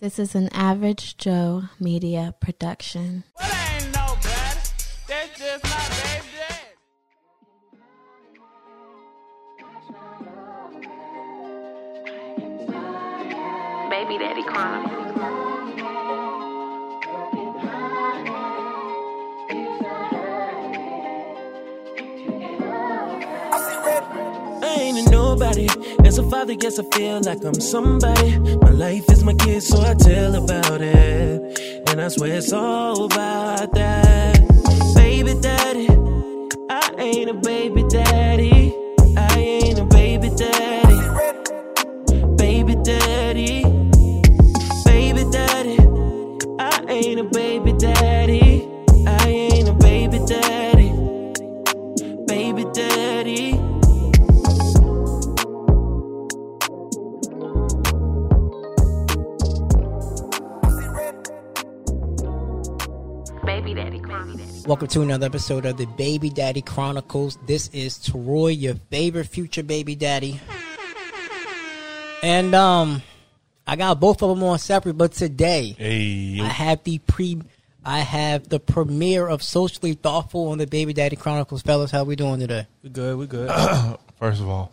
This is an Average Joe Media production. Well, ain't nobody. That's just my baby daddy. Baby nobody. As a father, yes, I feel like I'm somebody. My life is my kid, so I tell about it. And I swear it's all about that. Baby daddy, I ain't a baby daddy. Welcome to another episode of the Baby Daddy Chronicles. This is Troy, your favorite future baby daddy. And um I got both of them on separate, but today Hey, I have the pre I have the premiere of Socially Thotful on the Baby Daddy Chronicles. Fellas, how we doing today? We good, we good. first of all,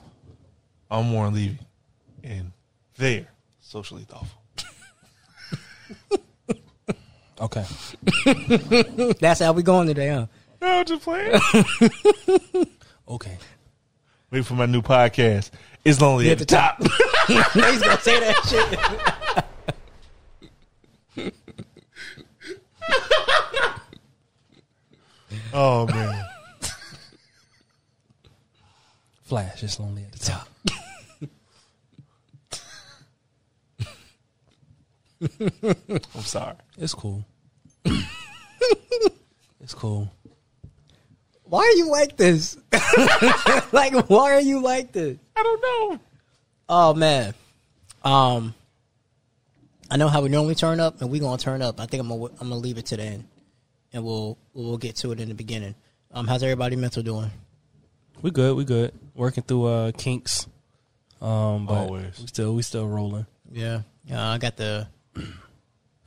I'm Warren Levy, and they're Socially Thotful. Okay. That's how we going today, huh? No, just playing. Okay. Wait for my new podcast. It's lonely at the top. He's gonna say that shit. Oh man, Flash is lonely at the top. I'm sorry. It's cool. it's cool. Why are you like this? like, why are you like this? I don't know. Oh man, um, I know how we normally turn up, and we gonna turn up. I think I'm gonna I'm gonna leave it to the end, and we'll we'll get to it in the beginning. Um, how's everybody mental doing? We good, we good. Working through uh kinks. Um but Always. we still we still rolling. Yeah, uh, I got the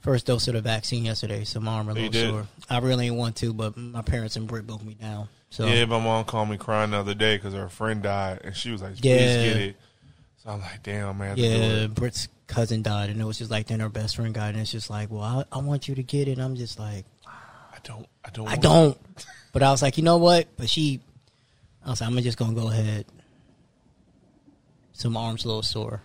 first dose of the vaccine yesterday, so my arm a oh, little sore. I really ain't want to, but my parents and Britt broke me down. So Yeah, my mom called me crying the other day because her friend died, and she was like, "Please Yeah. get it." So I'm like, "Damn, man." I have to do Yeah, it." Britt's cousin died, and it was just like then her best friend died, and it's just like, well, I, I want you to get it. I'm just like, I don't. I don't. I don't. But I was like, you know what? But she, I was like, I'm just gonna go ahead. So my arm's a little sore.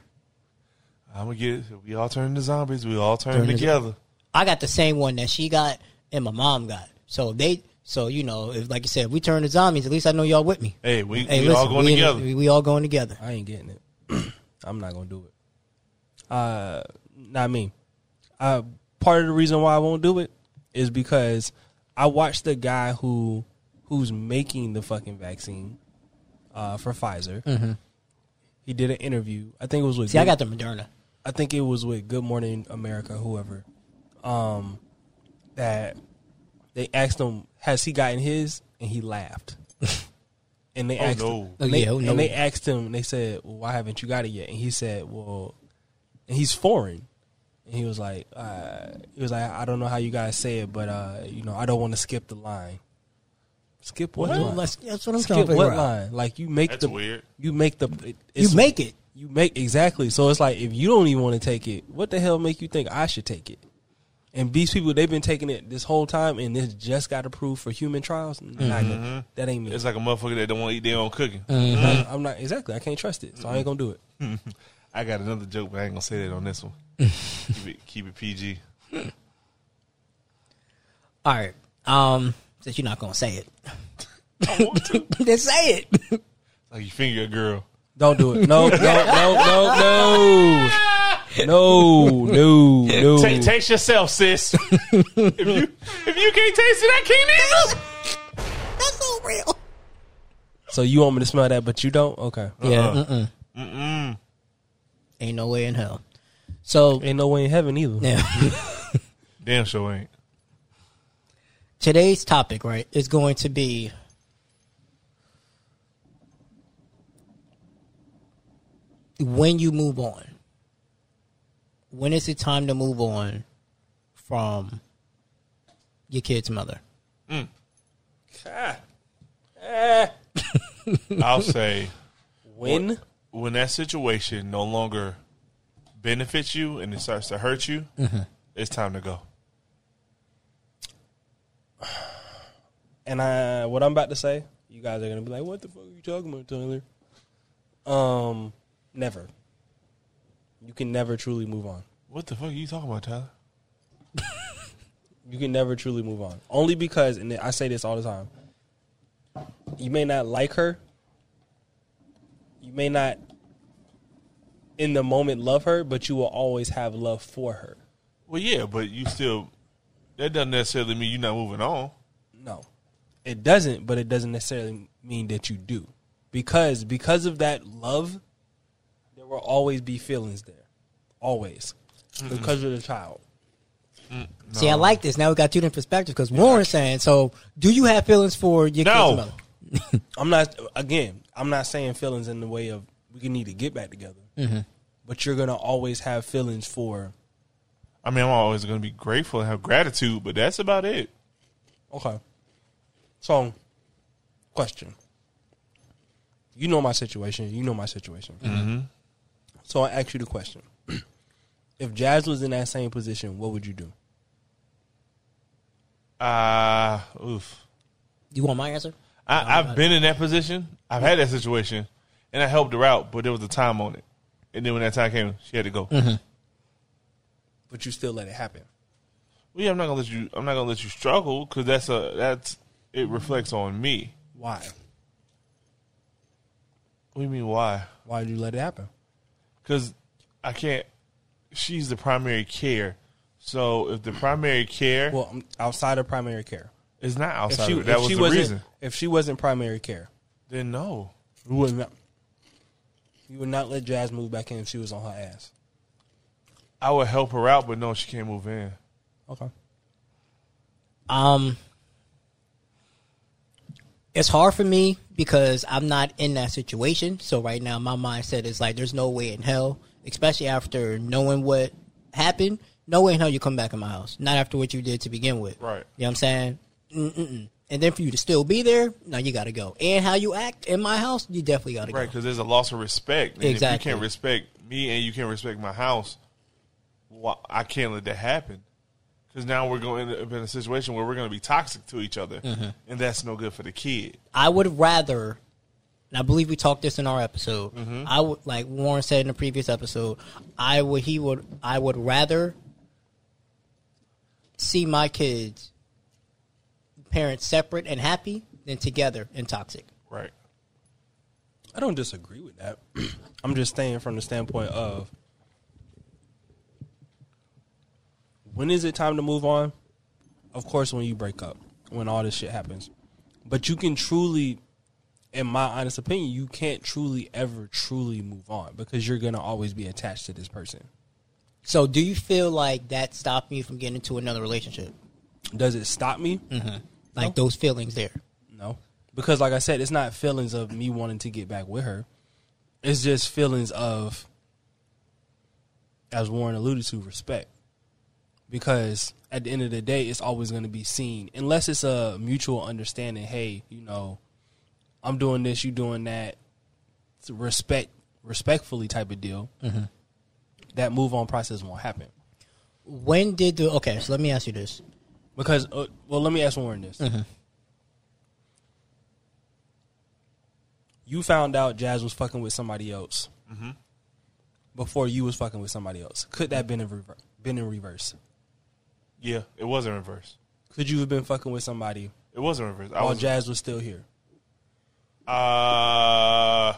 I'm gonna get it. We all turn into zombies. We all turn Turn into- together. I got the same one that she got and my mom got. So they, so you know, if like you said, if we turn to zombies, at least I know y'all with me. Hey, we Hey, we listen, all going we, together. We, we all going together. I ain't getting it. I'm not gonna do it. Uh not me. Uh part of the reason why I won't do it is because I watched the guy who who's making the fucking vaccine uh for Pfizer. He did an interview. I think it was with See, I got the Moderna. I think it was with Good Morning America, whoever. Um, that they asked him, "Has he gotten his?" and he laughed. and they Oh, asked, no. him, Oh, and they, yeah, oh, no. and they asked him. They said, "Well, why haven't you got it yet?" And he said, "Well, and he's foreign." And he was like, uh, "He was like, I don't know how you guys say it, but uh, you know, I don't want to skip the line. Skip what, Well, line? let's- that's what I'm trying skip to figure what out. line? Like you make That's the weird. you make the it- You make it. You make exactly. So it's like if you don't even want to take it, what the hell make you think I should take it? And these people they've been taking it this whole time, and this just got approved for human trials. Nah, that ain't me. It's like a motherfucker that don't want to eat their own cooking. Mm. I'm not exactly. I can't trust it, so I ain't gonna do it. I got another joke, but I ain't gonna say that on this one. keep it keep it PG. All right. Um, since you're not gonna say it, I want to. then say it. Like you finger a girl. Don't do it. No, no, no, no, no, no, no, no. Ta- taste yourself, sis. if you if you can't taste it, I can't either. That's so real. So you want me to smell that, but you don't? Okay. Yeah. Uh-uh. Mm-mm. Mm-mm. Ain't no way in hell. So Ain't no way in heaven either. yeah. Damn sure ain't. today's topic, right, is going to be when you move on. when is it time to move on from your kid's mother? I'll say When? when that situation no longer benefits you and it starts to hurt you, it's time to go. And I, what I'm about to say, you guys are gonna be like, "What the fuck are you talking about, Tyler?" Um, never. You can never truly move on. What the fuck are you talking about, Tyler? You can never truly move on. Only because, and I say this all the time, you may not like her. You may not, in the moment, love her, but you will always have love for her. Well, yeah, but you still that doesn't necessarily mean you're not moving on. No, it doesn't. But it doesn't necessarily mean that you do, because because of that love, will always be feelings there, always, mm-hmm. because you're the child. Mm. See, I like this. Now we got two different perspectives because Warren's saying, so do you have feelings for your No. kid's mother? I'm not again. I'm not saying feelings in the way of we can need to get back together, mm-hmm. but you're gonna always have feelings for. I mean, I'm always going to be grateful and have gratitude, but that's about it. Okay. So, question. You know my situation. You know my situation. Mm-hmm. So I ask you the question: If Jazz was in that same position, what would you do? Uh, oof. You want my answer? I, I've been in that position. I've had that situation, and I helped her out, but there was a time on it. And then when that time came, she had to go. But you still let it happen. Well, yeah, I'm not gonna let you. I'm not gonna let you struggle because that's a that's it reflects on me. Why? What do you mean? Why? Why did you let it happen? Because I can't. She's the primary care. So if the primary care Well, um, outside of primary care. is not If outside she, of it, that if was she the wasn't, reason. if she wasn't primary care, Then no. you would not. You would not let Jazz move back in if she was on her ass. I would help her out, but no, she can't move in. Okay. Um, it's hard for me because I'm not in that situation. So right now, my mindset is like, there's no way in hell, especially after knowing what happened. No way in hell you come back in my house. Not after what you did to begin with. Right. You know what I'm saying? Mm-mm-mm. And then for you to still be there, now you got to go. And how you act in my house, you definitely got to go. Right, because there's a loss of respect. And Exactly. If you can't respect me and you can't respect my house, why, I can't let that happen. Because now we're going to be in a situation where we're going to be toxic to each other, Mm-hmm. and that's no good for the kid. I would rather, and I believe we talked this in our episode. Mm-hmm. I would, like Warren said in the previous episode, I would, he would, I would rather see my kids parents separate and happy than together and toxic. Right. I don't disagree with that. I'm just saying from the standpoint of when is it time to move on? Of course, when you break up, when all this shit happens. But you can truly, in my honest opinion, you can't truly ever truly move on because you're gonna always be attached to this person. So, do you feel like that stopped me from getting into another relationship? Does it stop me? Mm-hmm. Like those feelings there. No, because like I said, it's not feelings of me wanting to get back with her. It's just feelings of, as Warren alluded to, respect. Because at the end of the day, it's always going to be seen, unless it's a mutual understanding. Hey, you know, I'm doing this, you doing that. It's a respect, respectfully type of deal. Mm-hmm. That move on process won't happen When did the okay? So let me ask you this: because. Uh, well, let me ask Warren this. Mm-hmm. you found out Jazz was fucking with somebody else mm-hmm. before you was fucking with somebody else. Could that been in rever- been in reverse? Yeah, it was in reverse. Could you have been fucking with somebody It was in reverse. I while was, Jazz was still here? uh,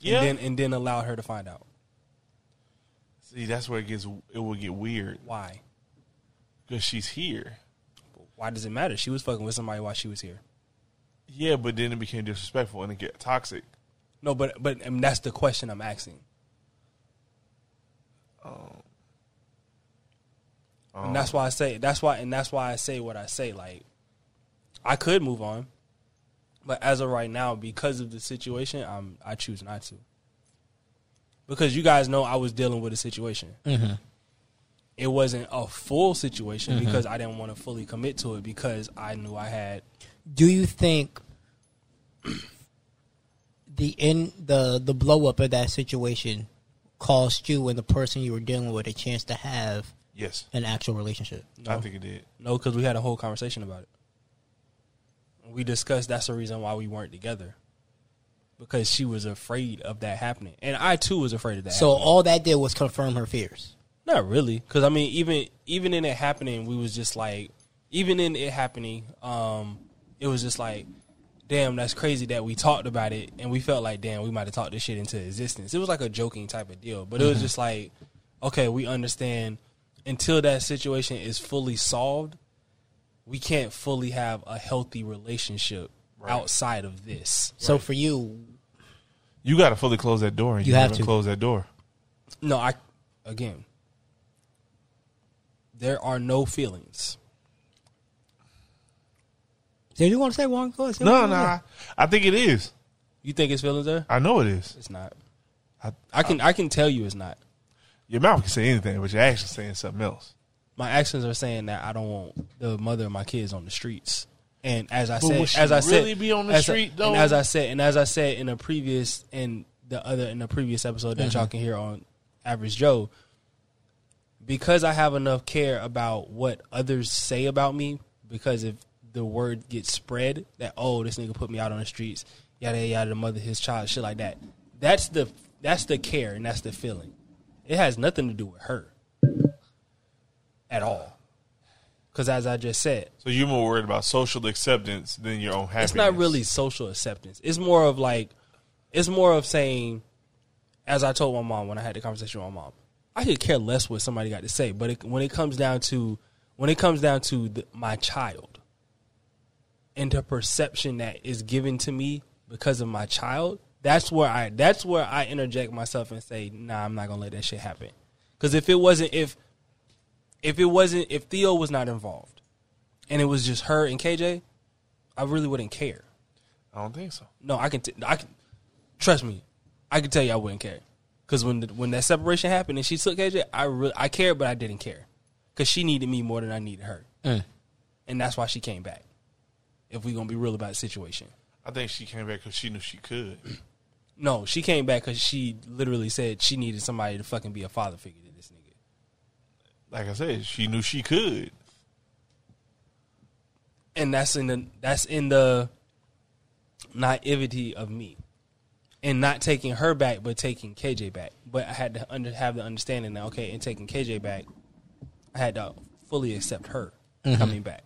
yeah. And then and then allowed her to find out. See, that's where it gets it will get weird Why? because she's here. Why does it matter? She was fucking with somebody while she was here. Yeah, but then it became disrespectful and it get toxic. No, but but and that's the question I'm asking. And that's why I say that's why and that's why I say what I say. Like, I could move on, but as of right now, because of the situation, I'm I choose not to. because you guys know I was dealing with a situation. Mm-hmm. It wasn't a full situation because I didn't want to fully commit to it because I knew I had. Do you think the in the the blow up of that situation cost you and the person you were dealing with a chance to have Yes, an actual relationship? I think it did. No, because we had a whole conversation about it. We discussed that's the reason why we weren't together. Because she was afraid of that happening. And I too was afraid of that. So happening. all that did was confirm her fears. Not really, because I mean, even even in it happening, we was just like, even in it happening, um, it was just like, damn, that's crazy that we talked about it, and we felt like, damn, we might have talked this shit into existence. It was like a joking type of deal, but it was just like, okay, we understand until that situation is fully solved, we can't fully have a healthy relationship outside of this. So for you, You got to fully close that door, and You you, have to. close that door. No, I again, there are no feelings. did you want to say one? Go ahead, No, no, I, I think it is. You think it's feelings there? I know it is. It's not. I, I can I can tell you it's not. Your mouth can say anything, but your actions saying something else. My actions are saying that I don't want the mother of my kids on the streets. And as I But said, as I said, really be on the I- street, though? And as I said, and as I said in a previous in the other in the previous episode that Mm-hmm. y'all can hear on Average Joe, because I have enough care about what others say about me, because if the word gets spread that oh this nigga put me out on the streets, yada yada, the mother his child, shit like that. That's the that's the care and that's the feeling. It has nothing to do with her at all. Because as I just said, So you're more worried about social acceptance than your own happiness. it's not really social acceptance. It's more of like, it's more of saying, as I told my mom when I had the conversation with my mom, I could care less what somebody got to say. But it, when it comes down to, when it comes down to the, my child, and the perception that is given to me because of my child, that's where I, that's where I interject myself and say, nah, I'm not gonna let that shit happen. Because if it wasn't, if, if it wasn't, if Theo was not involved, and it was just her and KJ, I really wouldn't care. I don't think so. No, I can. T- I can. Trust me, I can tell you I wouldn't care. Because when the, when that separation happened and she took KJ, I really I cared, but I didn't care. Because she needed me more than I needed her, Mm. and that's why she came back. If we're gonna be real about the situation, I think she came back because she knew she could. No, she came back because she literally said she needed somebody to fucking be a father figure to this nigga. Like I said, she knew she could. and that's in the that's in the naivety of me, and not taking her back, but taking KJ back. But I had to under, have the understanding that okay, in taking KJ back, I had to fully accept her mm-hmm. coming back.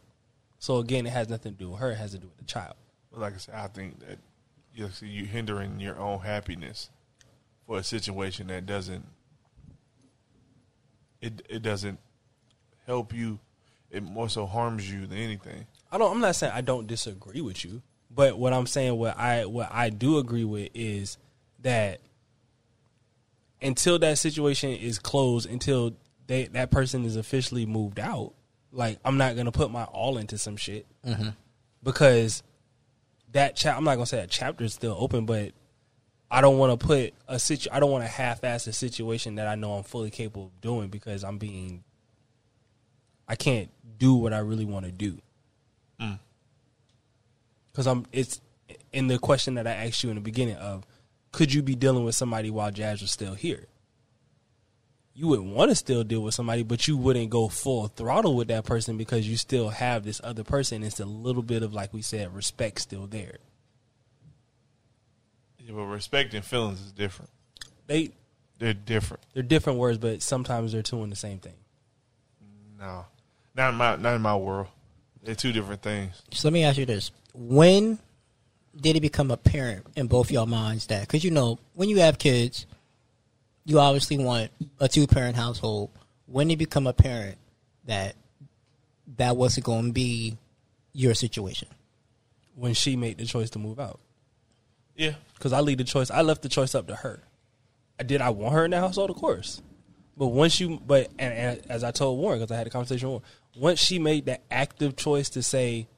So again, it has nothing to do with her; it has to do with the child. But like I said, I think that you're, you're hindering your own happiness for a situation that doesn't it it doesn't help you. It more so harms you than anything. I don't. I'm not saying I don't disagree with you, but what I'm saying, what I what I do agree with is that until that situation is closed, until they that person is officially moved out, like I'm not gonna put my all into some shit mm-hmm. because that chap. I'm not gonna say that chapter is still open, but I don't want to put a situ. I don't want to half-ass a situation that I know I'm fully capable of doing because I'm being. I can't do what I really want to do mm. because I'm it's in the question that I asked you in the beginning of could you be dealing with somebody while Jazz was still here? You would want to still deal with somebody, but you wouldn't go full throttle with that person because you still have this other person. It's a little bit of like we said, respect still there. Yeah, but respect and feelings is different. They They're different. they're different words, but sometimes they're two in the same thing. No, not in my not in my world. They're two different things. So let me ask you this: When did it become apparent in both your minds that? Because you know, when you have kids, you obviously want a two-parent household. When did it become apparent that that wasn't going to be your situation? When she made the choice to move out, Yeah, because I leave the choice. I left the choice up to her. I did I want her in the household? Of course. But once you, but and, and as I told Warren, because I had a conversation with Warren, once she made that active choice to say,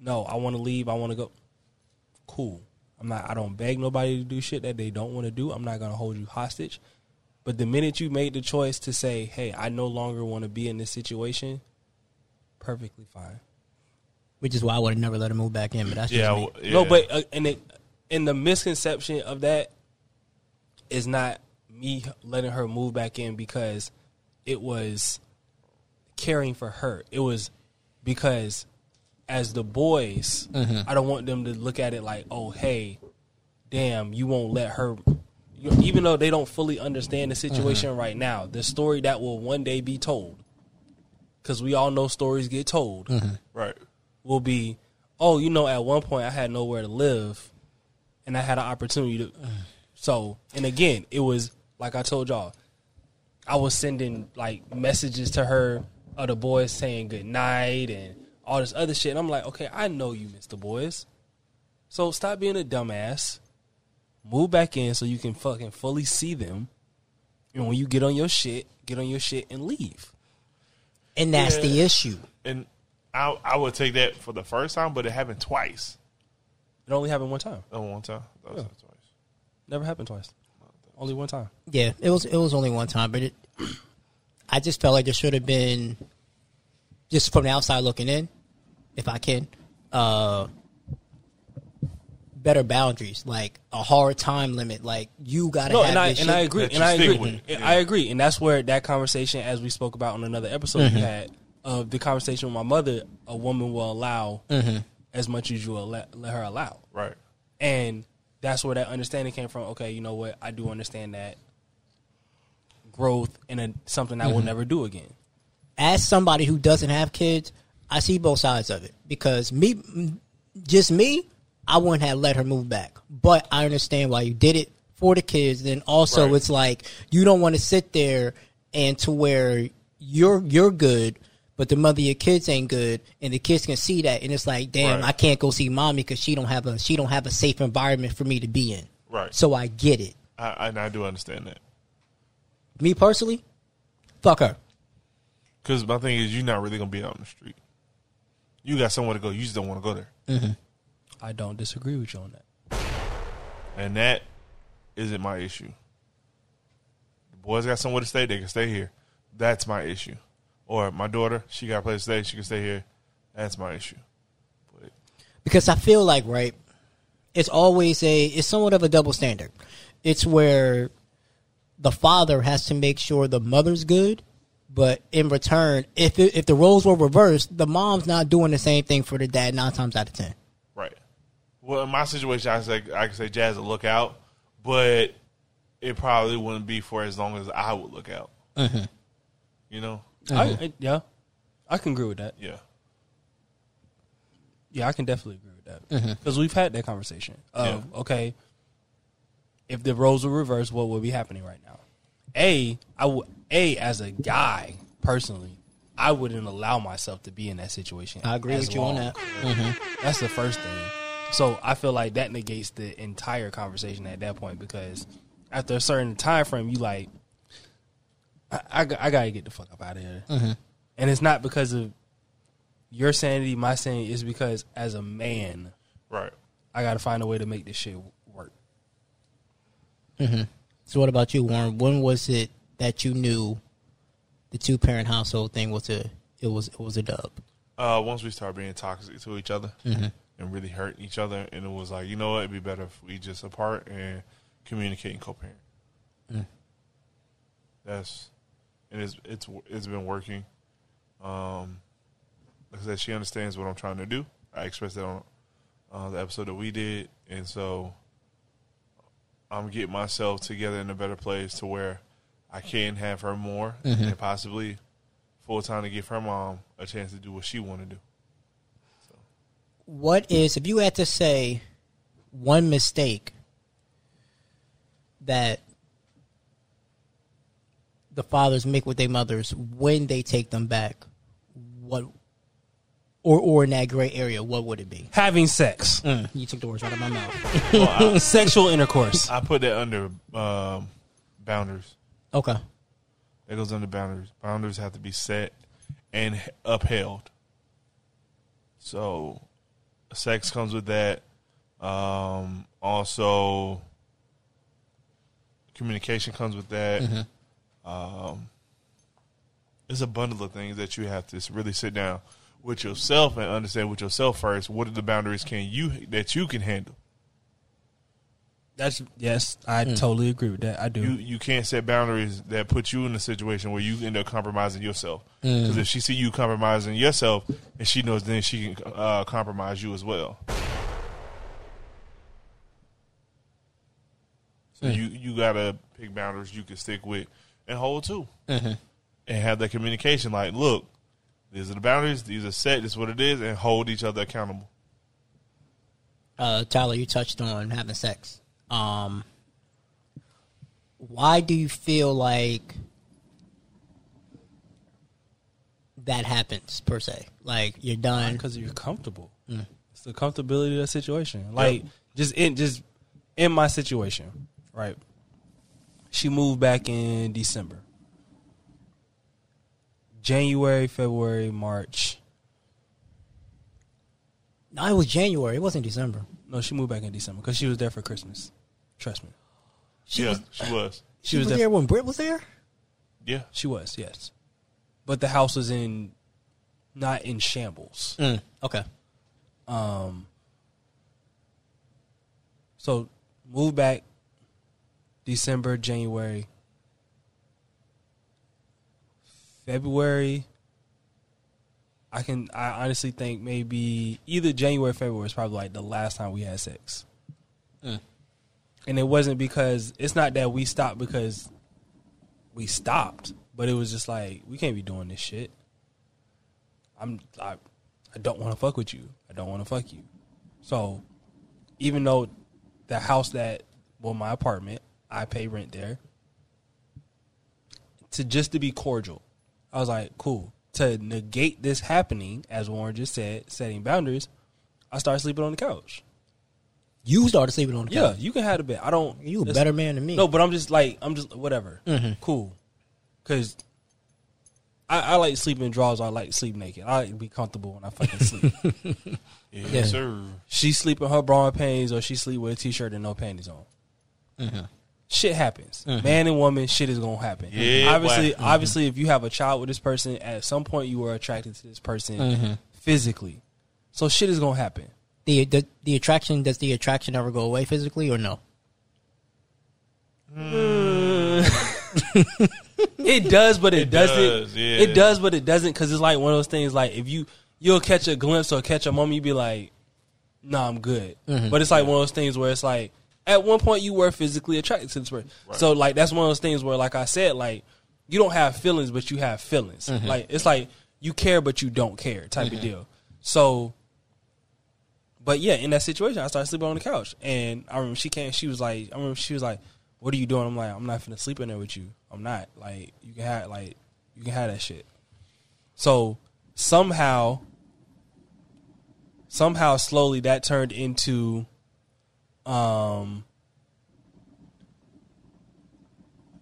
"No, I want to leave. I want to go," cool. I'm not. I don't beg nobody to do shit that they don't want to do. I'm not gonna hold you hostage. But the minute you made the choice to say, "Hey, I no longer want to be in this situation," perfectly fine. Which is why I would have never let her move back in. But that's just Yeah, me. w- yeah. No, but uh, and it and the misconception of that is not me letting her move back in because it was caring for her. It was because as the boys, mm-hmm. I don't want them to look at it like, "Oh, hey, damn, you won't let her." Even though they don't fully understand the uh-huh. situation right now, the story that will one day be told, because we all know stories get told mm-hmm. right. will be, oh, you know, at one point I had nowhere to live, and I had an opportunity to. So, and again, it was like I told y'all, I was sending like messages to her, other boys saying good night and all this other shit. And I'm like, okay, I know you Mr. boys, so stop being a dumbass. Move back in so you can fucking fully see them, and when you get on your shit, get on your shit and leave. and that's the issue. And I I would take that for the first time, but it happened twice. It only happened one time. Oh, one time. That was twice. Never happened twice. Only one time. Yeah, it was it was only one time, but it. I just felt like there should have been, just from the outside looking in, if I can, uh, better boundaries, like a hard time limit. Like you got to No, have and I this and shit. I agree, and I agree, with. And Yeah. I agree, and that's where that conversation, as we spoke about on another episode Mm-hmm. we had of the conversation with my mother, a woman will allow Mm-hmm. as much as you will let, let her allow, Right. and that's where that understanding came from. Okay, you know what? I do understand that growth and something I Mm-hmm. will never do again. As somebody who doesn't have kids, I see both sides of it because me, just me, I wouldn't have let her move back, but I understand why you did it for the kids. Then also, Right. it's like you don't want to sit there and to where you're you're good, but the mother of your kids ain't good, and the kids can see that, and it's like, damn, Right. I can't go see mommy because she don't have a she don't have a safe environment for me to be in. Right. So I get it. I, and I do understand that. Me personally, fuck her. Because my thing is, you're not really gonna be out on the street. You got somewhere to go. You just don't want to go there, mm-hmm. I don't disagree with you on that. and that isn't my issue. The boys got somewhere to stay. They can stay here. That's my issue. Or my daughter, she got a place to stay. She can stay here. That's my issue. But because I feel like right, it's always a it's somewhat of a double standard. It's where the father has to make sure the mother's good, but in return, if it, if the roles were reversed, the mom's not doing the same thing for the dad nine times out of ten. Right. Well, in my situation, I say I can say Jazz will look out, but it probably wouldn't be for as long as I would look out. Mm-hmm. You know? I, mm-hmm. I- yeah, I can agree with that. Yeah. Yeah, I can definitely agree with that mm-hmm. because we've had that conversation. Of okay, if the roles were reversed, what would be happening right now? A, I would a as a guy personally, I wouldn't allow myself to be in that situation. I agree with you on long. that. Mm-hmm. That's the first thing. So I feel like that negates the entire conversation at that point because after a certain time frame, you like, I, I, got- I gotta get the fuck up out of here. Mm-hmm. And it's not because of your sanity, my sanity. It's because as a man, Right. I gotta find a way to make this shit work. Mm-hmm. So what about you, Warren? When was it that you knew the two parent household thing was a it was it was a dub? Uh, once we started being toxic to each other and really hurting each other, and it was like, you know what, it'd be better if we just apart and communicate and co-parent. That's and it's it's it's been working. Um, like I said, she understands what I'm trying to do. I expressed that on uh, the episode that we did, and so I'm getting myself together in a better place to where I can have her more mm-hmm. and possibly full time to give her mom a chance to do what she want to do. What is if you had to say one mistake that the fathers make with their mothers when they take them back, what or or in that gray area, what would it be? Having sex, Mm, you took the words out of my mouth. sexual intercourse. I put that under um, boundaries. Okay. It goes under boundaries. Boundaries have to be set and upheld. So, sex comes with that. Um, also, communication comes with that. Um, it's a bundle of things that you have to really sit down with yourself and understand with yourself first. What are the boundaries can you that you can handle? That's yes, I hmm. totally agree with that. I do. You you can't set boundaries that put you in a situation where you end up compromising yourself. Hmm. Because if she see you compromising yourself, and she knows, then she can uh, compromise you as well. So hmm. you you gotta pick boundaries you can stick with and hold to, mm-hmm. and have that communication. Like, look, these are the boundaries. These are set. This is what it is, and hold each other accountable. Uh, Tyler, you touched on having sex. Um, why do you feel like that happens per se? Like you're done. because you're comfortable. It's the comfortability of the situation. Like just in just in my situation, right? She moved back in December. January, February, March. No, it was January. It wasn't December. No, she moved back in December because she was there for Christmas. Trust me, She yeah, was. she was. She, was, there when Britt was there. Yeah, she was yes, but the house was in not in shambles. Mm, okay. Um, so move back December, January, February. I can. I honestly think maybe either January, or February is probably like the last time we had sex. Mm. And it wasn't because it's not that we stopped because we stopped, but it was just like we can't be doing this shit. I'm I, I don't want to fuck with you. I don't want to fuck you. So, even though the house that well my apartment, I pay rent there. To just to be cordial, I was like, cool. To negate this happening, as Warren just said, setting boundaries, I started sleeping on the couch. You started sleeping on the couch. Yeah, you can have the bed. I don't. You a better man than me. No, but I'm just like I'm just whatever. Mm-hmm. Cool, because I, I like sleeping in drawers. I like sleep naked. I like to be comfortable when I fucking sleep. yeah, Yeah. sir. she sleep in her bra and panties, or she sleep with a t-shirt and no panties on. Mm-hmm. Shit happens. Mm-hmm. Man and woman, shit is gonna happen. Yeah, obviously, boy. obviously, if you have a child with this person, at some point you were attracted to this person mm-hmm. physically. So shit is gonna happen. The, the the attraction does the attraction ever go away physically or no? Mm. It does, but it, It doesn't. does, yeah. It does, but it doesn't because it's like one of those things. Like if you you'll catch a glimpse or catch a moment, you'd be like, "Nah, I'm good." But it's like one of those things where it's like at one point you were physically attracted to this person. So like that's one of those things where, like I said, like you don't have feelings, but you have feelings. Mm-hmm. Like it's like you care, but you don't care type of mm-hmm. deal. So. But yeah, in that situation, I started sleeping on the couch, and I remember she came. She was like, I remember she was like, "What are you doing?" I'm like, "I'm not finna sleep in there with you. I'm not. Like, you can have like, you can have that shit." So somehow, somehow, slowly, that turned into, um,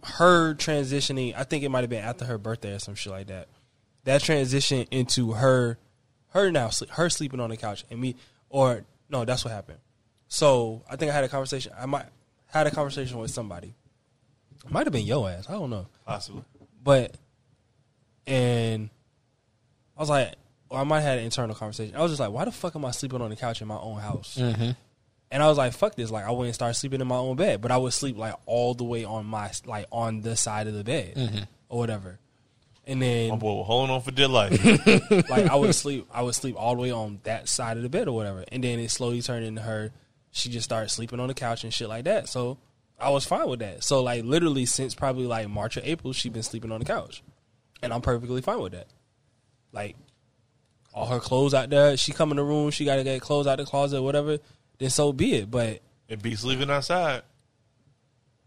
her transitioning. I think it might have been after her birthday or some shit like that. That transition into her, her now, her sleeping on the couch and me, or no, that's what happened. So I think I had a conversation. I might had a conversation with somebody. Might have been your ass. I don't know. Possibly. But and I was like, or I might have had an internal conversation. I was just like, why the fuck am I sleeping on the couch in my own house? Mm-hmm. And I was like, fuck this. Like, I wouldn't start sleeping in my own bed, but I would sleep like all the way on my like on the side of the bed mm-hmm. or whatever. And then, My then boy was holding on for dear life. like I would sleep, I would sleep all the way on that side of the bed or whatever. And then it slowly turned into her. She just started sleeping on the couch and shit like that. So I was fine with that. So like literally since probably like March or April, she's been sleeping on the couch, and I'm perfectly fine with that. Like all her clothes out there, she come in the room, she got to get clothes out the closet, whatever. Then so be it. But it be sleeping outside.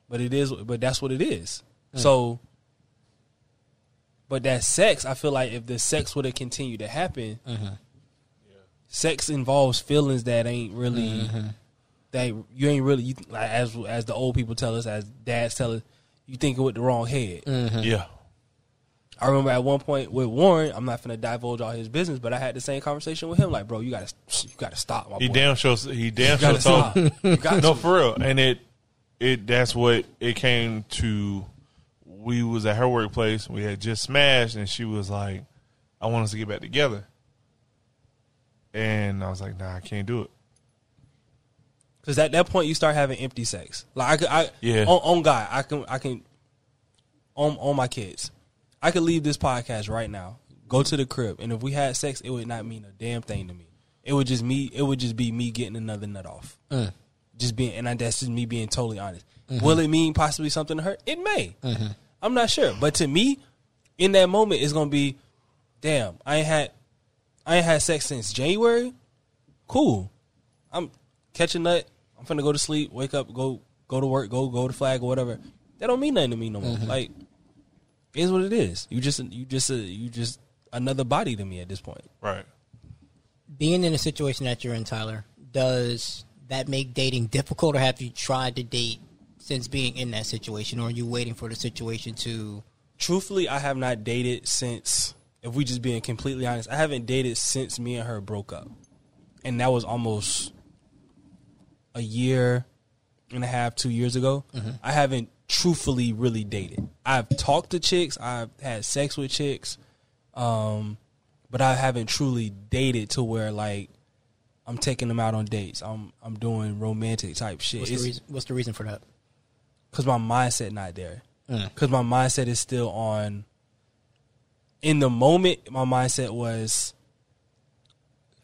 but it is but that's what it is so but that sex i feel like if the sex would have continued to happen mm-hmm. sex involves feelings that ain't really mm-hmm. that you ain't really you, like, as as the old people tell us as dads tell us you thinking with the wrong head mm-hmm. Yeah. I remember at one point with Warren, I'm not gonna divulge all his business, but I had the same conversation with him. Like, bro, you gotta, you gotta stop. My He boy. damn sure he damn you sure gotta told stop. You got no for real, and it it that's what it came to. We was at her workplace. We had just smashed, and she was like, "I want us to get back together." And I was like, "Nah, I can't do it." Because at that point, you start having empty sex. Like I, I Yeah. on, on God, I can, I can, on on my kids, I could leave this podcast right now, go to the crib, and if we had sex, it would not mean a damn thing to me. It would just me. It would just be me getting another nut off. Mm. Just being, and I, that's just me being totally honest. Mm-hmm. Will it mean possibly something to her? It may. Mm-hmm. I'm not sure, but to me, in that moment, it's gonna be, damn. I ain't had, I ain't had sex since January. Cool. I'm catching nut. I'm finna go to sleep. Wake up. Go go to work. Go go to flag or whatever. That don't mean nothing to me no more. Mm-hmm. Like, it is what it is. You just you just uh, you just another body to me at this point. Right. Being in a situation that you're in, Tyler, does that make dating difficult, or have you tried to date since being in that situation, or are you waiting for the situation to? Truthfully, I have not dated since. If we just being completely honest, I haven't dated since me and her broke up, and that was almost a year and a half, two years ago. I haven't truthfully really dated. I've talked to chicks, I've had sex with chicks, um, but I haven't truly dated to where like I'm taking them out on dates. I'm I'm doing romantic type shit. What's the reason? What's the reason for that? because my mindset not there. Mm. Because my mindset is still on. In the moment, my mindset was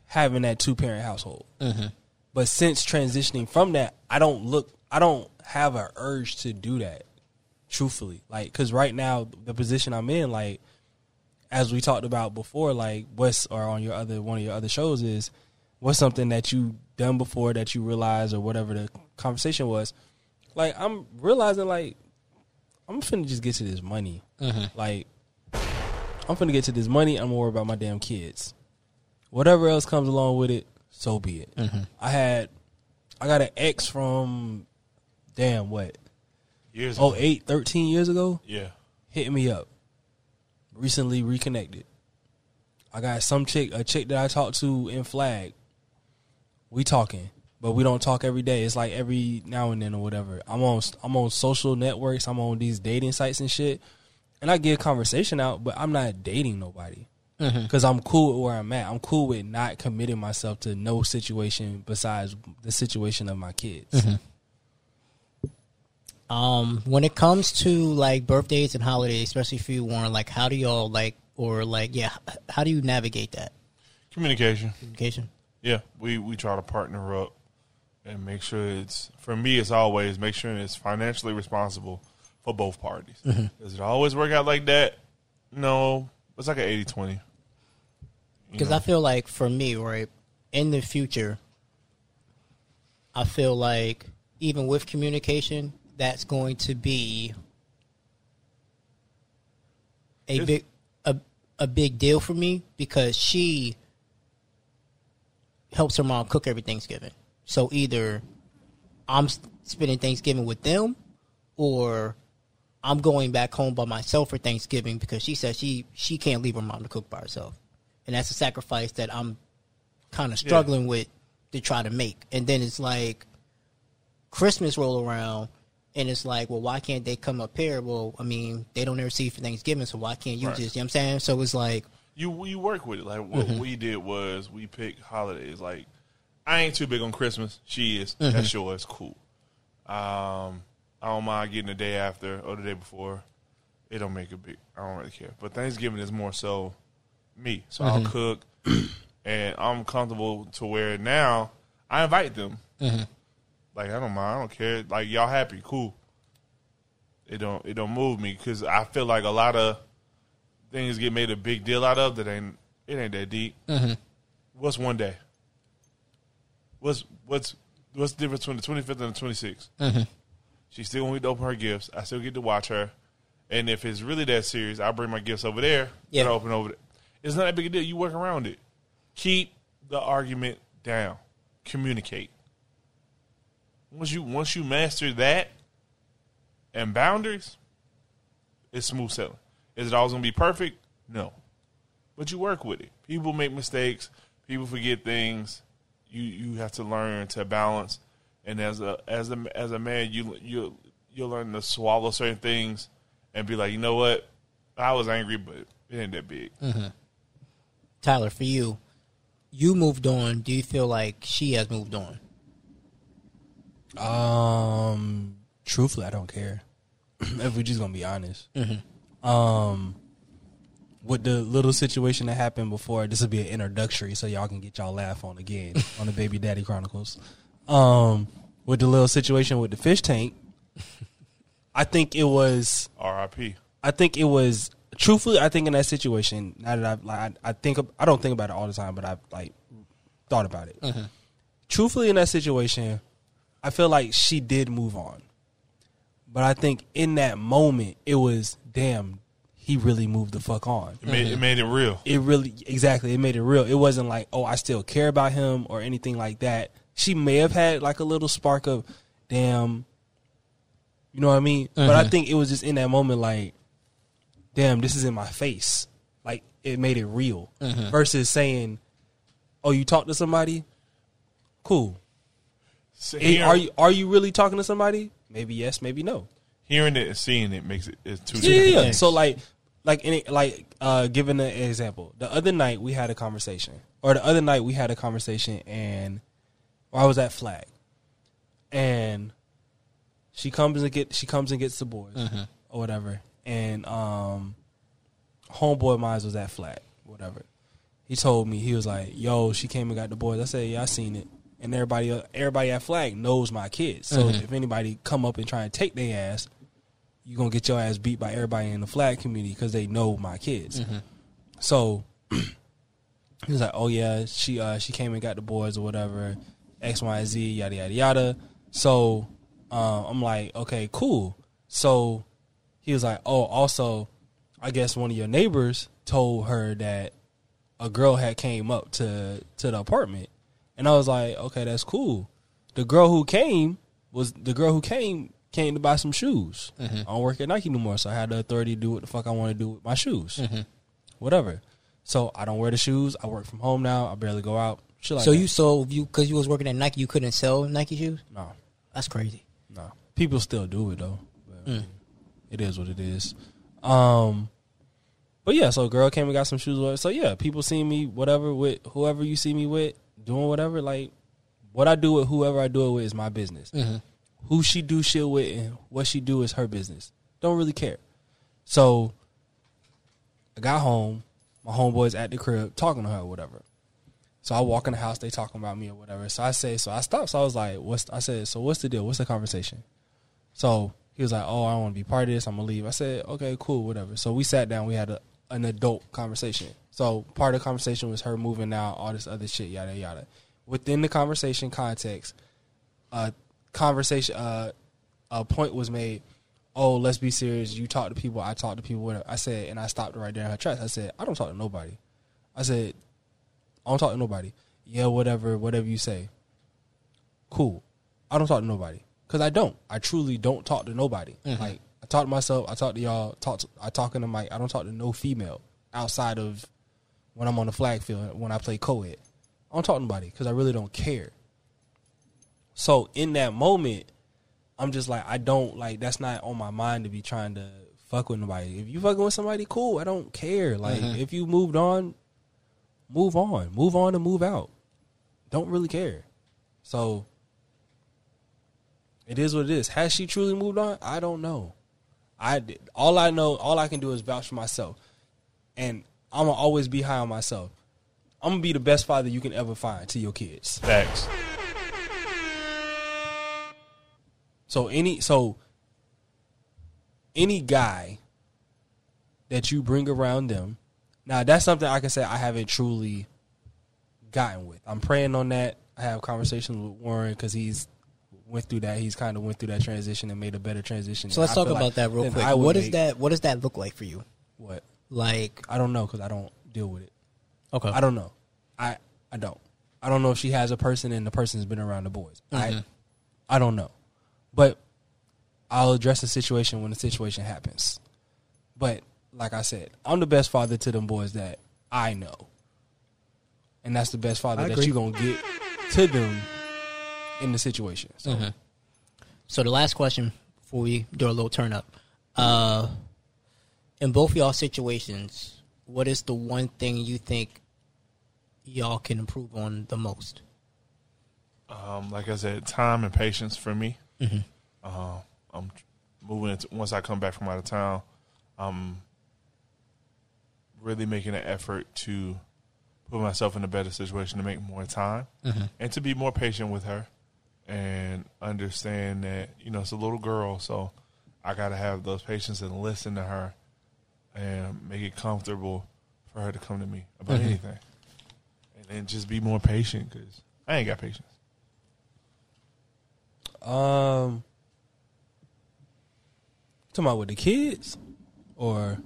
having that two parent household. Mm-hmm. But since transitioning from that, I don't look. I don't have an urge to do that. Truthfully, like because right now the position I'm in, like as we talked about before, like what's or on your other one of your other shows is what's something that you done before that you realize or whatever the conversation was. Like I'm realizing like I'm finna just get to this money. Mm-hmm. Like I'm finna get to this money. I'm worried about my damn kids. Whatever else comes along with it, so be it. Mm-hmm. I had I got an ex from damn what Years. oh ago. eight, 13 years ago Yeah. hit me up. Recently reconnected. I got some chick, a chick that I talked to in Flag. We talking, but we don't talk every day. It's like every now and then or whatever. I'm on, I'm on social networks. I'm on these dating sites and shit, and I get conversation out, but I'm not dating nobody mm-hmm. because I'm cool with where I'm at. I'm cool with not committing myself to no situation besides the situation of my kids. Mm-hmm. Um, when it comes to like birthdays and holidays, especially for you, Warren, like how do y'all like, or like, yeah, how do you navigate that Communication. communication? Yeah, we we try to partner up and make sure it's for me. It's always make sure it's financially responsible for both parties. Does it always work out like that? No, it's like an 80-20. Because? I feel like for me, right, in the future, I feel like even with communication, that's going to be a big a a big deal for me because she helps her mom cook every Thanksgiving. So either I'm spending Thanksgiving with them, or I'm going back home by myself for Thanksgiving because she says she she can't leave her mom to cook by herself, and that's a sacrifice that I'm kind of struggling with to try to make. And then it's like Christmas roll around, and it's like, well, why can't they come up here? Well, I mean, they don't ever see for Thanksgiving, so why can't you Right. just? You know what I'm saying? So it's like, you you work with it. Like what mm-hmm. we did was we picked holidays. Like I ain't too big on Christmas. She is. That's mm-hmm. yours. Cool. Um, I don't mind getting the day after or the day before. It don't make a big. I don't really care. But Thanksgiving is more so me. So I'll mm-hmm. cook, and I'm comfortable to where now I invite them. Like I don't mind. I don't care. Like y'all happy? Cool. It don't. It don't move me because I feel like a lot of things get made a big deal out of that ain't it ain't that deep. Mm-hmm. What's one day? What's what's what's the difference between the twenty fifth and the twenty sixth? Mm-hmm. She still gonna get to open her gifts. I still get to watch her. And if it's really that serious, I bring my gifts over there. Yeah. Yeah, open over there. It's not that big a deal. You work around it. Keep the argument down. Communicate. Once you once you master that and boundaries, it's smooth sailing. Is it always gonna be perfect? No, but you work with it. People make mistakes. People forget things. You you have to learn to balance. And as a as a as a man, you you you'll learn to swallow certain things and be like, you know what, I was angry, but it ain't that big. Mm-hmm. Tyler, for you, you moved on. Do you feel like she has moved on? Um, truthfully, I don't care. if we're just gonna be honest, um, with the little situation that happened before, this will be an introductory, so y'all can get y'all laugh on again on the Baby Daddy Chronicles. Um, with the little situation with the fish tank, I think it was R.I.P. I think it was truthfully. I think in that situation, now that I've like, I, I think I don't think about it all the time, but I've like thought about it. Truthfully, in that situation, I feel like she did move on, but I think in that moment, it was damn. He really moved the fuck on. It made it made it real. It really exactly. It made it real. It wasn't like oh, I still care about him or anything like that. She may have had like a little spark of damn. You know what I mean? But I mm-hmm. think it was just in that moment like damn, this is in my face. Like it made it real. Mm-hmm. Versus saying, "Oh, you talked to somebody? Cool. So Hey, hearing, are you are you really talking to somebody? Maybe yes, maybe no. hearing it and seeing it makes it it is two Yeah, different yeah. things. So like, like, in it, like, uh, giving an example, the other night we had a conversation, or the other night we had a conversation, and or I was at Flag, and she comes and get she comes and gets the boys or whatever, and um, homeboy mine was at Flag, whatever. He told me he was like, "Yo, she came and got the boys." I said, "Yeah, I seen it." And everybody, everybody at Flag knows my kids. So if anybody come up and try and take their ass, you're gonna get your ass beat by everybody in the flag community because they know my kids. So he was like, "Oh yeah, she uh, she came and got the boys or whatever, X Y Z yada yada yada." So uh, I'm like, "Okay, cool." So he was like, "Oh, also, I guess one of your neighbors told her that a girl had came up to to the apartment." And I was like, "Okay, that's cool." The girl who came was the girl who came came to buy some shoes. Mm-hmm. I don't work at Nike no more, so I had the authority to do what the fuck I want to do with my shoes. Mm-hmm. Whatever. So I don't wear the shoes. I work from home now. I barely go out. Shit like so that. you sold you because you was working at Nike, you couldn't sell Nike shoes. no, That's crazy. no. People still do it though. But mm. It is what it is. Um, but yeah, so a girl came and got some shoes. So yeah, people see me whatever with whoever you see me with doing whatever. Like what I do with whoever I do it with is my business. Mm-hmm. Who she do shit with and what she do is her business. Don't really care. So I got home. My homeboys at the crib talking to her or whatever. So I walk in the house, they talking about me or whatever. So I say, so I stopped. So I was like, what's, I said, so what's the deal? What's the conversation? So he was like, oh, I want to be part of this. I'm going to leave. I said, okay, cool, whatever. So we sat down. We had a, an adult conversation. So part of the conversation was her moving out, all this other shit, yada, yada. Within the conversation context, uh, conversation, uh, a point was made. Oh, let's be serious. You talk to people. I talk to people. Whatever. I said, and I stopped right there in her tracks. I said, I don't talk to nobody. I said, I don't talk to nobody. Yeah, whatever, whatever you say. Cool. I don't talk to nobody because I don't. I truly don't talk to nobody. Like I talk to myself. I talk to y'all. Talk. To, I talk in the mic. I don't talk to no female outside of when I'm on the flag field when I play co-ed. I don't talk to nobody because I really don't care. So in that moment, I'm just like I don't like that's not on my mind to be trying to fuck with nobody. If you fucking with somebody, cool. I don't care. Like mm-hmm. if you moved on, move on. Move on and move out. Don't really care. So it is what it is. Has she truly moved on? I don't know. I did- all I know, all I can do is vouch for myself, and I'm gonna always be high on myself. I'm gonna be the best father you can ever find to your kids. Facts. So any so any guy that you bring around them, now that's something I can say I haven't truly gotten with. I'm praying on that. I have conversations with Warren because he's went through that. He's kind of went through that transition and made a better transition. So let's I talk about like that real quick. I would What is that? What does that look like for you? What Like, I don't know because I don't deal with it. okay, I don't know. I I don't. I don't know if she has a person and the person's been around the boys. Mm-hmm. I I don't know. But I'll address the situation when the situation happens. But like I said, I'm the best father to them boys that I know, and that's the best father that you're gonna get to them in the situation. So Mm-hmm. So the last question before we do a little turn up, uh, in both y'all situations, what is the one thing you think y'all can improve on the most? Um, like I said, time and patience for me. Mm-hmm. Uh, I'm moving into, once I come back from out of town. I'm really making an effort to put myself in a better situation to make more time Mm-hmm. and to be more patient with her and understand that you know it's a little girl, so I got to have those patience and listen to her and make it comfortable for her to come to me about Mm-hmm. anything, and then just be more patient because I ain't got patience. Um, talking about with the kids, or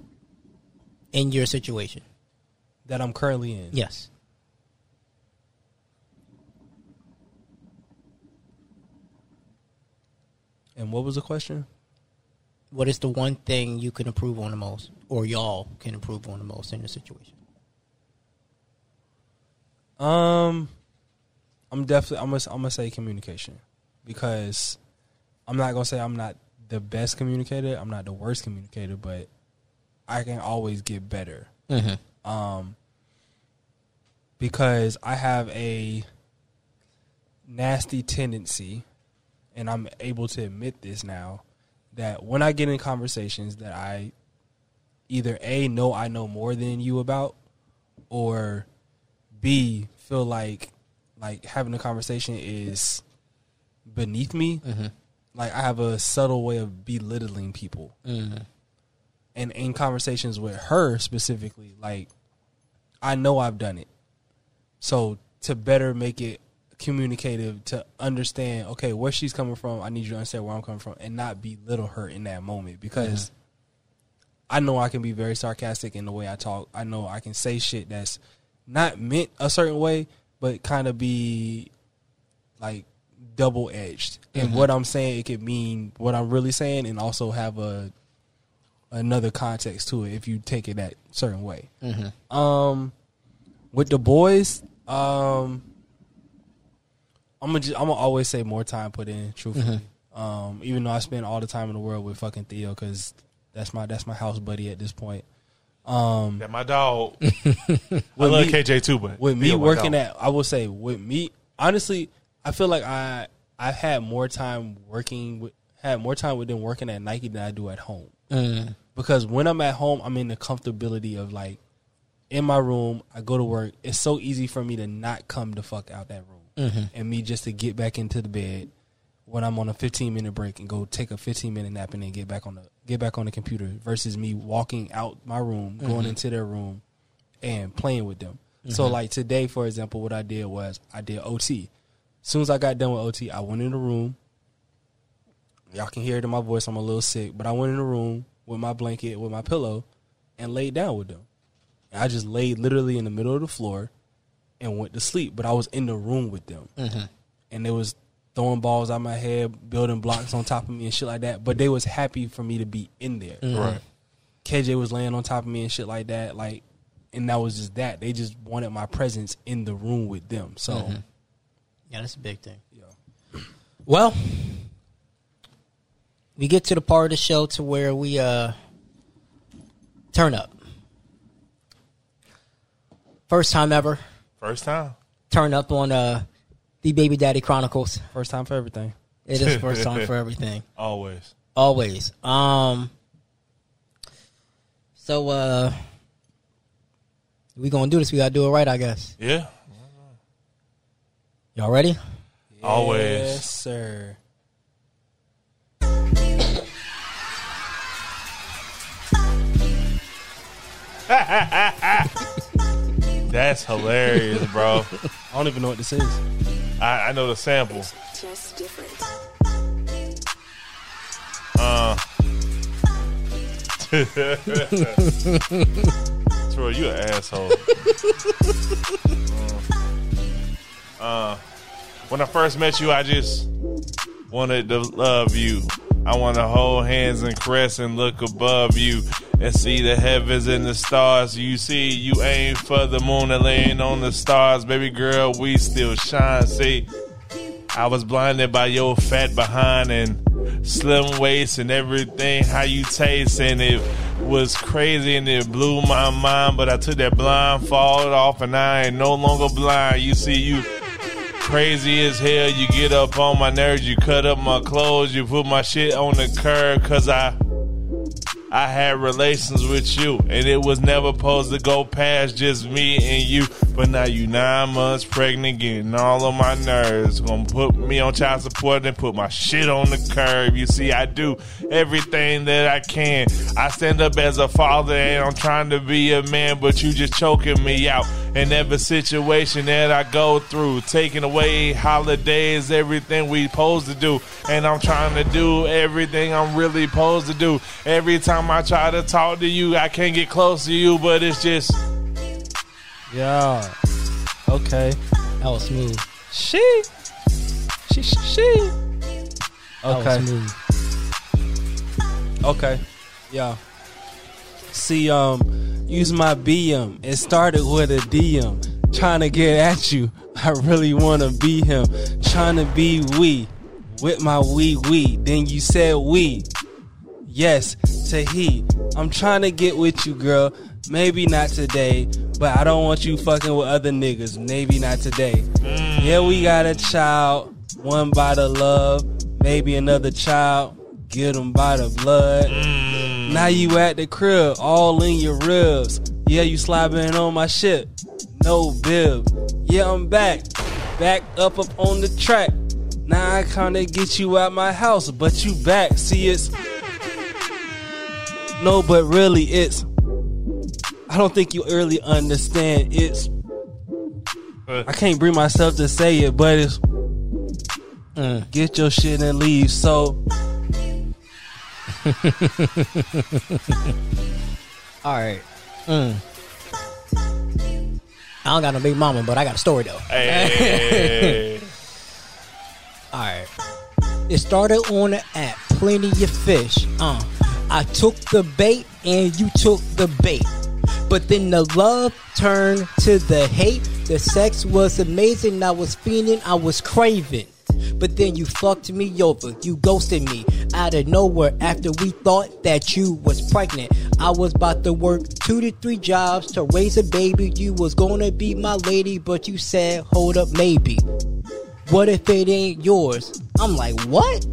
In your situation, that I'm currently in. yes. And what was the question? What is the one thing you can improve on the most, or y'all can improve on the most in the situation? Um, I'm definitely I'm gonna I'm gonna say communication because I'm not gonna say I'm not the best communicator. I'm not the worst communicator, but I can always get better. Mm-hmm. Um, because I have a nasty tendency, and I'm able to admit this now, that when I get in conversations that I either a know I know more than you about, or b feel like like having a conversation is beneath me. Like I have a subtle way of belittling people Mm-hmm. and in conversations with her specifically, like I know I've done it. So to better make it communicative, to understand, okay, where she's coming from, I need you to understand where I'm coming from, and not belittle her in that moment because I know I can be very sarcastic in the way I talk. I know I can say shit that's not meant a certain way, but kind of be like double edged. And what I'm saying, it could mean what I'm really saying, and also have a another context to it if you take it that certain way. Um, with the boys, um, I'm gonna just, I'm gonna always say more time put in. Truthfully, um, even though I spend all the time in the world with fucking Theo because that's my that's my house buddy at this point. Um, Yeah, my dog. I with love me- KJ too, but with me Theo, my working at I will say with me honestly I feel like I I've had more time working with had more time with them working at Nike than I do at home Mm-hmm. because when I'm at home I'm in the comfortability of like in my room I go to work it's so easy for me to not come the fuck out that room Mm-hmm. and me just to get back into the bed when I'm on a 15 minute break and go take a 15 minute nap and then get back on the get back on the computer versus me walking out my room going mm-hmm. into their room and playing with them. So mm-hmm. like today, for example, what I did was I did OT. As soon as I got done with OT, I went in the room. Y'all can hear it in my voice. I'm a little sick, but I went in the room with my blanket, with my pillow, and laid down with them. And I just laid literally in the middle of the floor and went to sleep. But I was in the room with them, mm-hmm. and they was throwing balls out my head, building blocks on top of me and shit like that. But they was happy for me to be in there. Mm-hmm. Right. KJ was laying on top of me and shit like that. Like, and that was just that. They just wanted my presence in the room with them. So, mm-hmm. Yeah, that's a big thing. yeah. Well, we get to the part of the show to where we uh turn up. First time ever, First time. turn up on uh the Baby Daddy Chronicles. first time for everything. It is first time for everything. Always. Always. Um so uh we gonna do this, we gotta do it right, I guess. Yeah. Y'all ready? Always. yes, sir. That's hilarious, bro. I don't even know what this is. I, I know the sample. Just different. Troy, you an asshole. uh, when I first met you, I just wanted to love you. I I wanna hold hands and caress and look above you and see the heavens and the stars. You see, you aim for the moon and laying on the stars, baby girl. We still shine. See, I was blinded by your fat behind and slim waist and everything. How you taste and it was crazy and it blew my mind. But I took that blindfold off and I ain't no longer blind. You see, you crazy as hell. You get up on my nerves, you cut up my clothes, you put my shit on the curb cause I I had relations with you and it was never supposed to go past just me and you. But now you nine months pregnant, getting all on my nerves. Gonna put me on child support and put my shit on the curb. You see, I do everything that I can. I stand up as a father and I'm trying to be a man, but you just choking me out in every situation that I go through. Taking away holidays, everything we supposed to do. And I'm trying to do everything I'm really supposed to do. Every time I try to talk to you, I can't get close to you, but it's just Yeah. Okay. That was smooth. She. She. She. That was Okay. smooth. Okay. Yeah. See, um, use my BM. It started with a DM. Trying to get at you. I really wanna be him. Trying to be we. With my we we. Then you said we. Yes, to he. I'm trying to get with you, girl. Maybe not today, but I don't want you fucking with other niggas. Maybe not today. Mm. Yeah, we got a child, one by the love, maybe another child, get them by the blood. Mm. Now you at the crib, all in your ribs. Yeah, you slobbing on my shit, no bib. Yeah, I'm back, back up up on the track. Now I kinda get you out my house, but you back. See, it's no, but really, it's. I don't think you really understand. It's. I can't bring myself to say it, but it's. uh, get your shit and leave. So All right. Mm. I don't got no big mama, but I got a story though. hey. All right. It started on the app, plenty of fish. Uh, I took the bait and you took the bait. But then the love turned to the hate. The sex was amazing. I was fiending. I was craving. But then you fucked me over. You ghosted me out of nowhere after we thought that you was pregnant. I was about to work two to three jobs to raise a baby. You was gonna be my lady, but you said, hold up, maybe. What if it ain't yours? I'm like, what?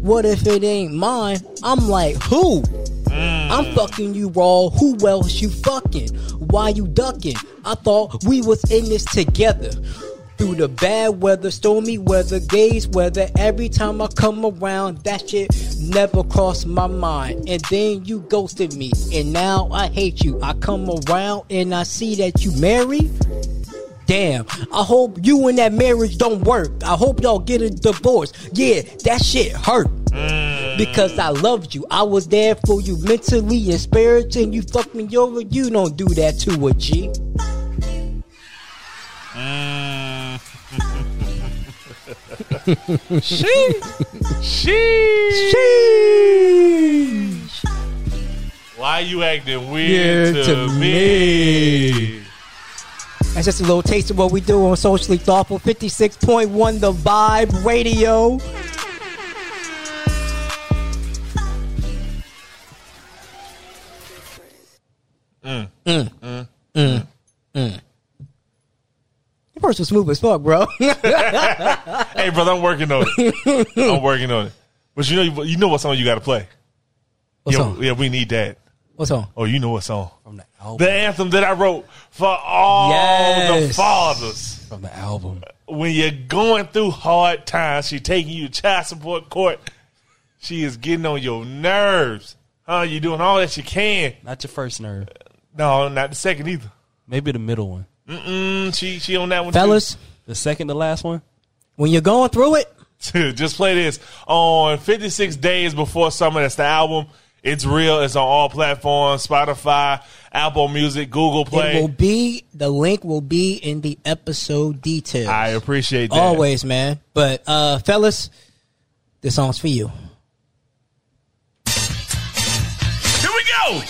What if it ain't mine? I'm like, who? Mm. I'm fucking you raw. Who else you fucking? Why you ducking? I thought we was in this together. Through the bad weather, stormy weather, gaze weather, every time I come around, that shit never crossed my mind. And then you ghosted me, and now I hate you. I come around and I see that you married. Damn, I hope you and that marriage don't work. I hope y'all get a divorce. Yeah, that shit hurt. Mm. Because I loved you. I was there for you mentally and spiritually, and you fucked me over. You don't do that to a G. Mm. Sheesh. Why you acting weird Yeah, to, to me? That's just a little taste of what we do on Socially Thotful 56.1 The Vibe Radio. Mm. Mm. Mm. Your verse was smooth as fuck, bro. Hey, brother, I'm working on it. I'm working on it. But you know, you know what song you got to play. What yeah, song? yeah, we need that. What's song? Oh, you know what song? from the album, The anthem that I wrote for all the fathers. from the album. When you're going through hard times, she taking you to child support court. She is getting on your nerves. Huh? You're doing all that you can. Not your first nerve, No, not the second either. maybe the middle one. Mm-mm. she she on that one, Fellas, The second to last one. when you're going through it, too. Just play this on 56 days before summer. That's the album. It's real. It's on all platforms: Spotify, Apple Music, Google it will be the link will be in the episode details. I appreciate that. Always, man. But uh fellas, this song's for you. Here we go.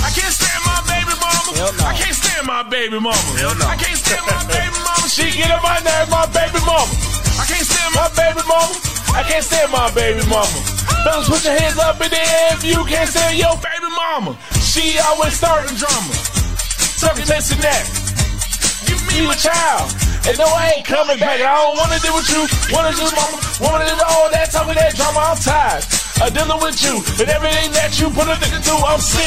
I can't stand my baby mama. No. I can't stand my baby mama. No. I can't stand my baby mama. She get on my nerves, my baby mama. I can't stand my baby mama. I can't stand my baby mama. Fellas, put your hands up in the air if you can't stand your baby mama. She always starting drama. Sucking this and that. Give me my child. And no, I ain't coming back. I don't wanna deal with you. Wanna do mama. Wanna do all that talk of that drama. I'm tired of dealing with you. And everything that you put a nigga through, I'm sick.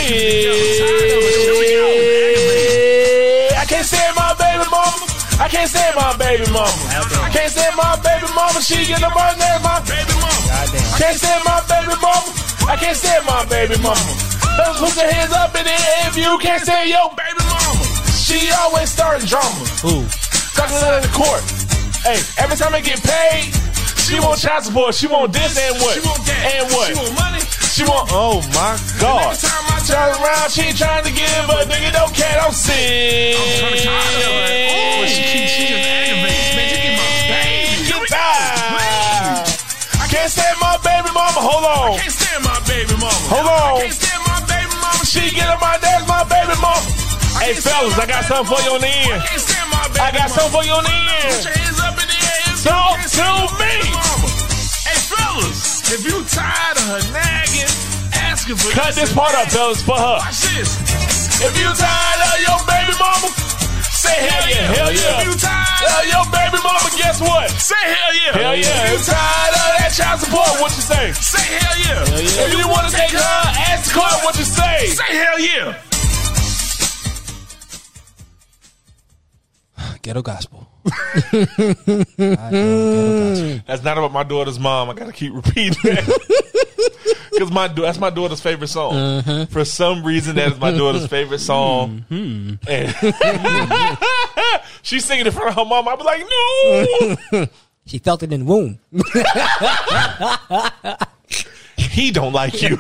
I can't stand my baby mama. I can't stand my baby mama. I can't stand my baby mama. She get on my nerves, my baby mama. Can't stand my baby mama. I can't stand my baby mama. Let's put your hands up in the air if you can't stand your baby mama. She always starting drama. Ooh. Talking out in the court. Hey, every time I get paid, she want child support. She want this and what? And what? She want money. She want. Oh my God. Every time I turn around, she ain't trying to give a nigga no cat. I'm sick. Oh, she keeps she just aggravates, man. Just get my baby. Get tired. I can't stand my baby mama. Hold on. I can't stand my baby mama. Hold on. I can't stand my baby mama. She get on my dad's my baby mama. Hey fellas, I got something for you on the end. I can't stand my baby I got something for you on the end. Put your hands up in the air. Talk to me. Hey fellas, if you tired of her nagging, asking for Cut this part up, fellas, for her. Watch this. If you tired of your baby mama, say hell yeah, hell yeah. If you tired of your baby mama, guess what? Say hell yeah. Hell yeah. If you tired of that child support, what you say? Say hell yeah. If you want to take her ass to court, what you say? Say hell yeah. Ghetto gospel. Goddamn ghetto gospel. That's not about my daughter's mom. I gotta keep repeating that because my that's my daughter's favorite song. For some reason, that is my daughter's favorite song. And she's singing in front of her mom. I'd be like, no, She felt it in the womb. he don't like you.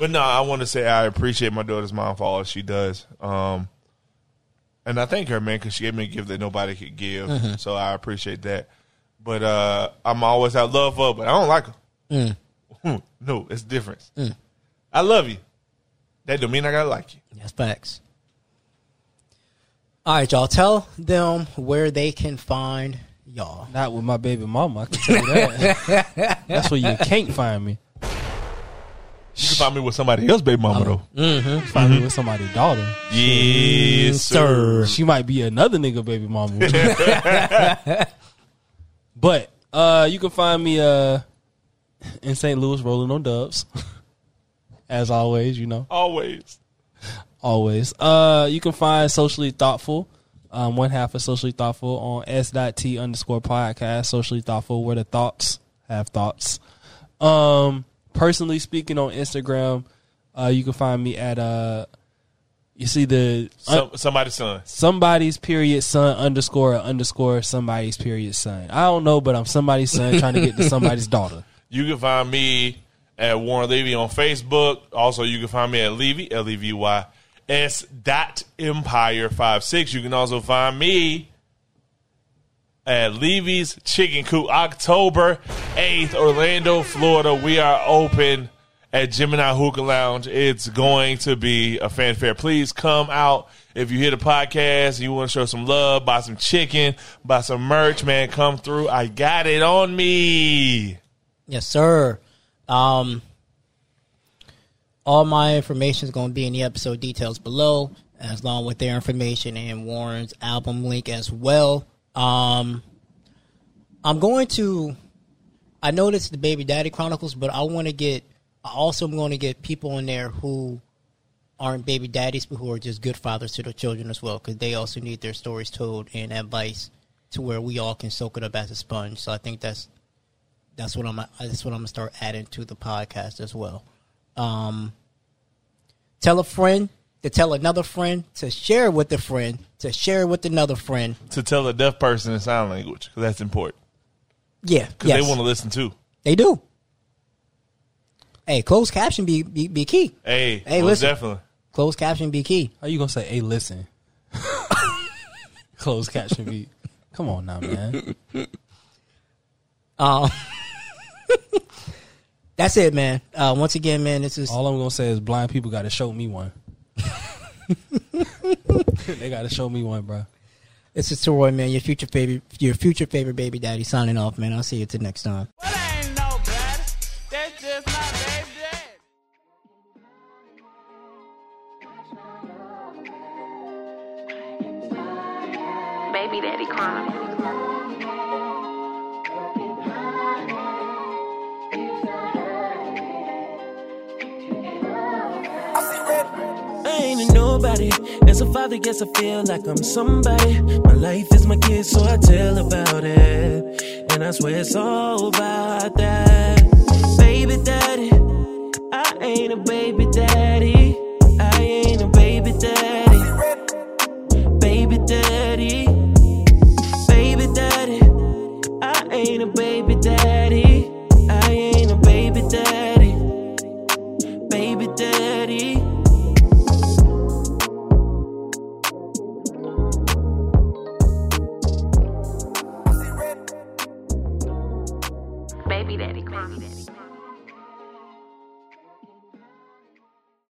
but no, I want to say I appreciate my daughter's mom for all she does. Um, and I thank her, man, because she gave me a gift that nobody could give. Mm-hmm. So I appreciate that. But uh, I'm always out love for her, but I don't like her. Mm. Hmm, no, it's different. Mm. I love you. That don't mean I gotta like you. That's facts. All right, y'all. Tell them where they can find y'all. Not with my baby mama. I can tell you that. That's where you can't find me. You can find me with somebody else, baby mama, though. You find me with somebody's daughter. Yes, sir. She might be another nigga baby mama. but uh, you can find me uh, in St. Louis rolling on dubs. As always, you know. Always. Always. Uh, you can find Socially Thotful, um, one half of Socially Thotful on S.T underscore podcast. Socially Thotful, where the thoughts have thoughts. Um, personally speaking on Instagram, uh, you can find me at, uh, you see the Some, somebody's son. somebody's period son underscore underscore somebody's period son. I don't know, but I'm somebody's son trying to get to somebody's daughter. You can find me at Warren Levy on Facebook. Also, you can find me at Levy, L E V Y S dot Empire five six. You can also find me at Levy's Chicken Coop, October 8th, Orlando, Florida. We are open at Gemini Hookah Lounge. It's going to be a fanfare. Please come out. If you hear the podcast, you want to show some love, buy some chicken, buy some merch, man, come through. I got it on me. Yes, sir. Um, all my information is going to be in the episode details below, as long with their information and Warren's album link as well. Um, I'm going to. I know is the Baby Daddy Chronicles, but I want to get. I also am going to get people in there who aren't baby daddies, but who are just good fathers to their children as well, because they also need their stories told and advice to where we all can soak it up as a sponge. So I think that's that's what I'm that's what I'm gonna start adding to the podcast as well. Um, tell a friend to tell another friend to share with a friend to share it with another friend. To tell a deaf person in sign language, because that's important. Yeah. Because yes. they want to listen too. They do. Hey, closed caption be, be, be key. Hey, hey, listen. Definitely. Closed caption be key. How you going to say, hey, listen? closed caption be. Come on now, man. Um, that's it, man. Uh, once again, man, this is all I'm gonna say is blind people got to show me one. they gotta show me one, bro. This is Toroy, man. Your future favorite, your future favorite baby daddy. Signing off, man. I'll see you till next time. Baby Daddy crying. ain't a nobody. As a father, yes, I feel like I'm somebody. My life is my kid, so I tell about it. And I swear it's all about that. Baby daddy, I ain't a baby daddy. I ain't a baby daddy. Baby daddy. Baby daddy. I ain't a baby daddy. I ain't a baby daddy. Baby daddy.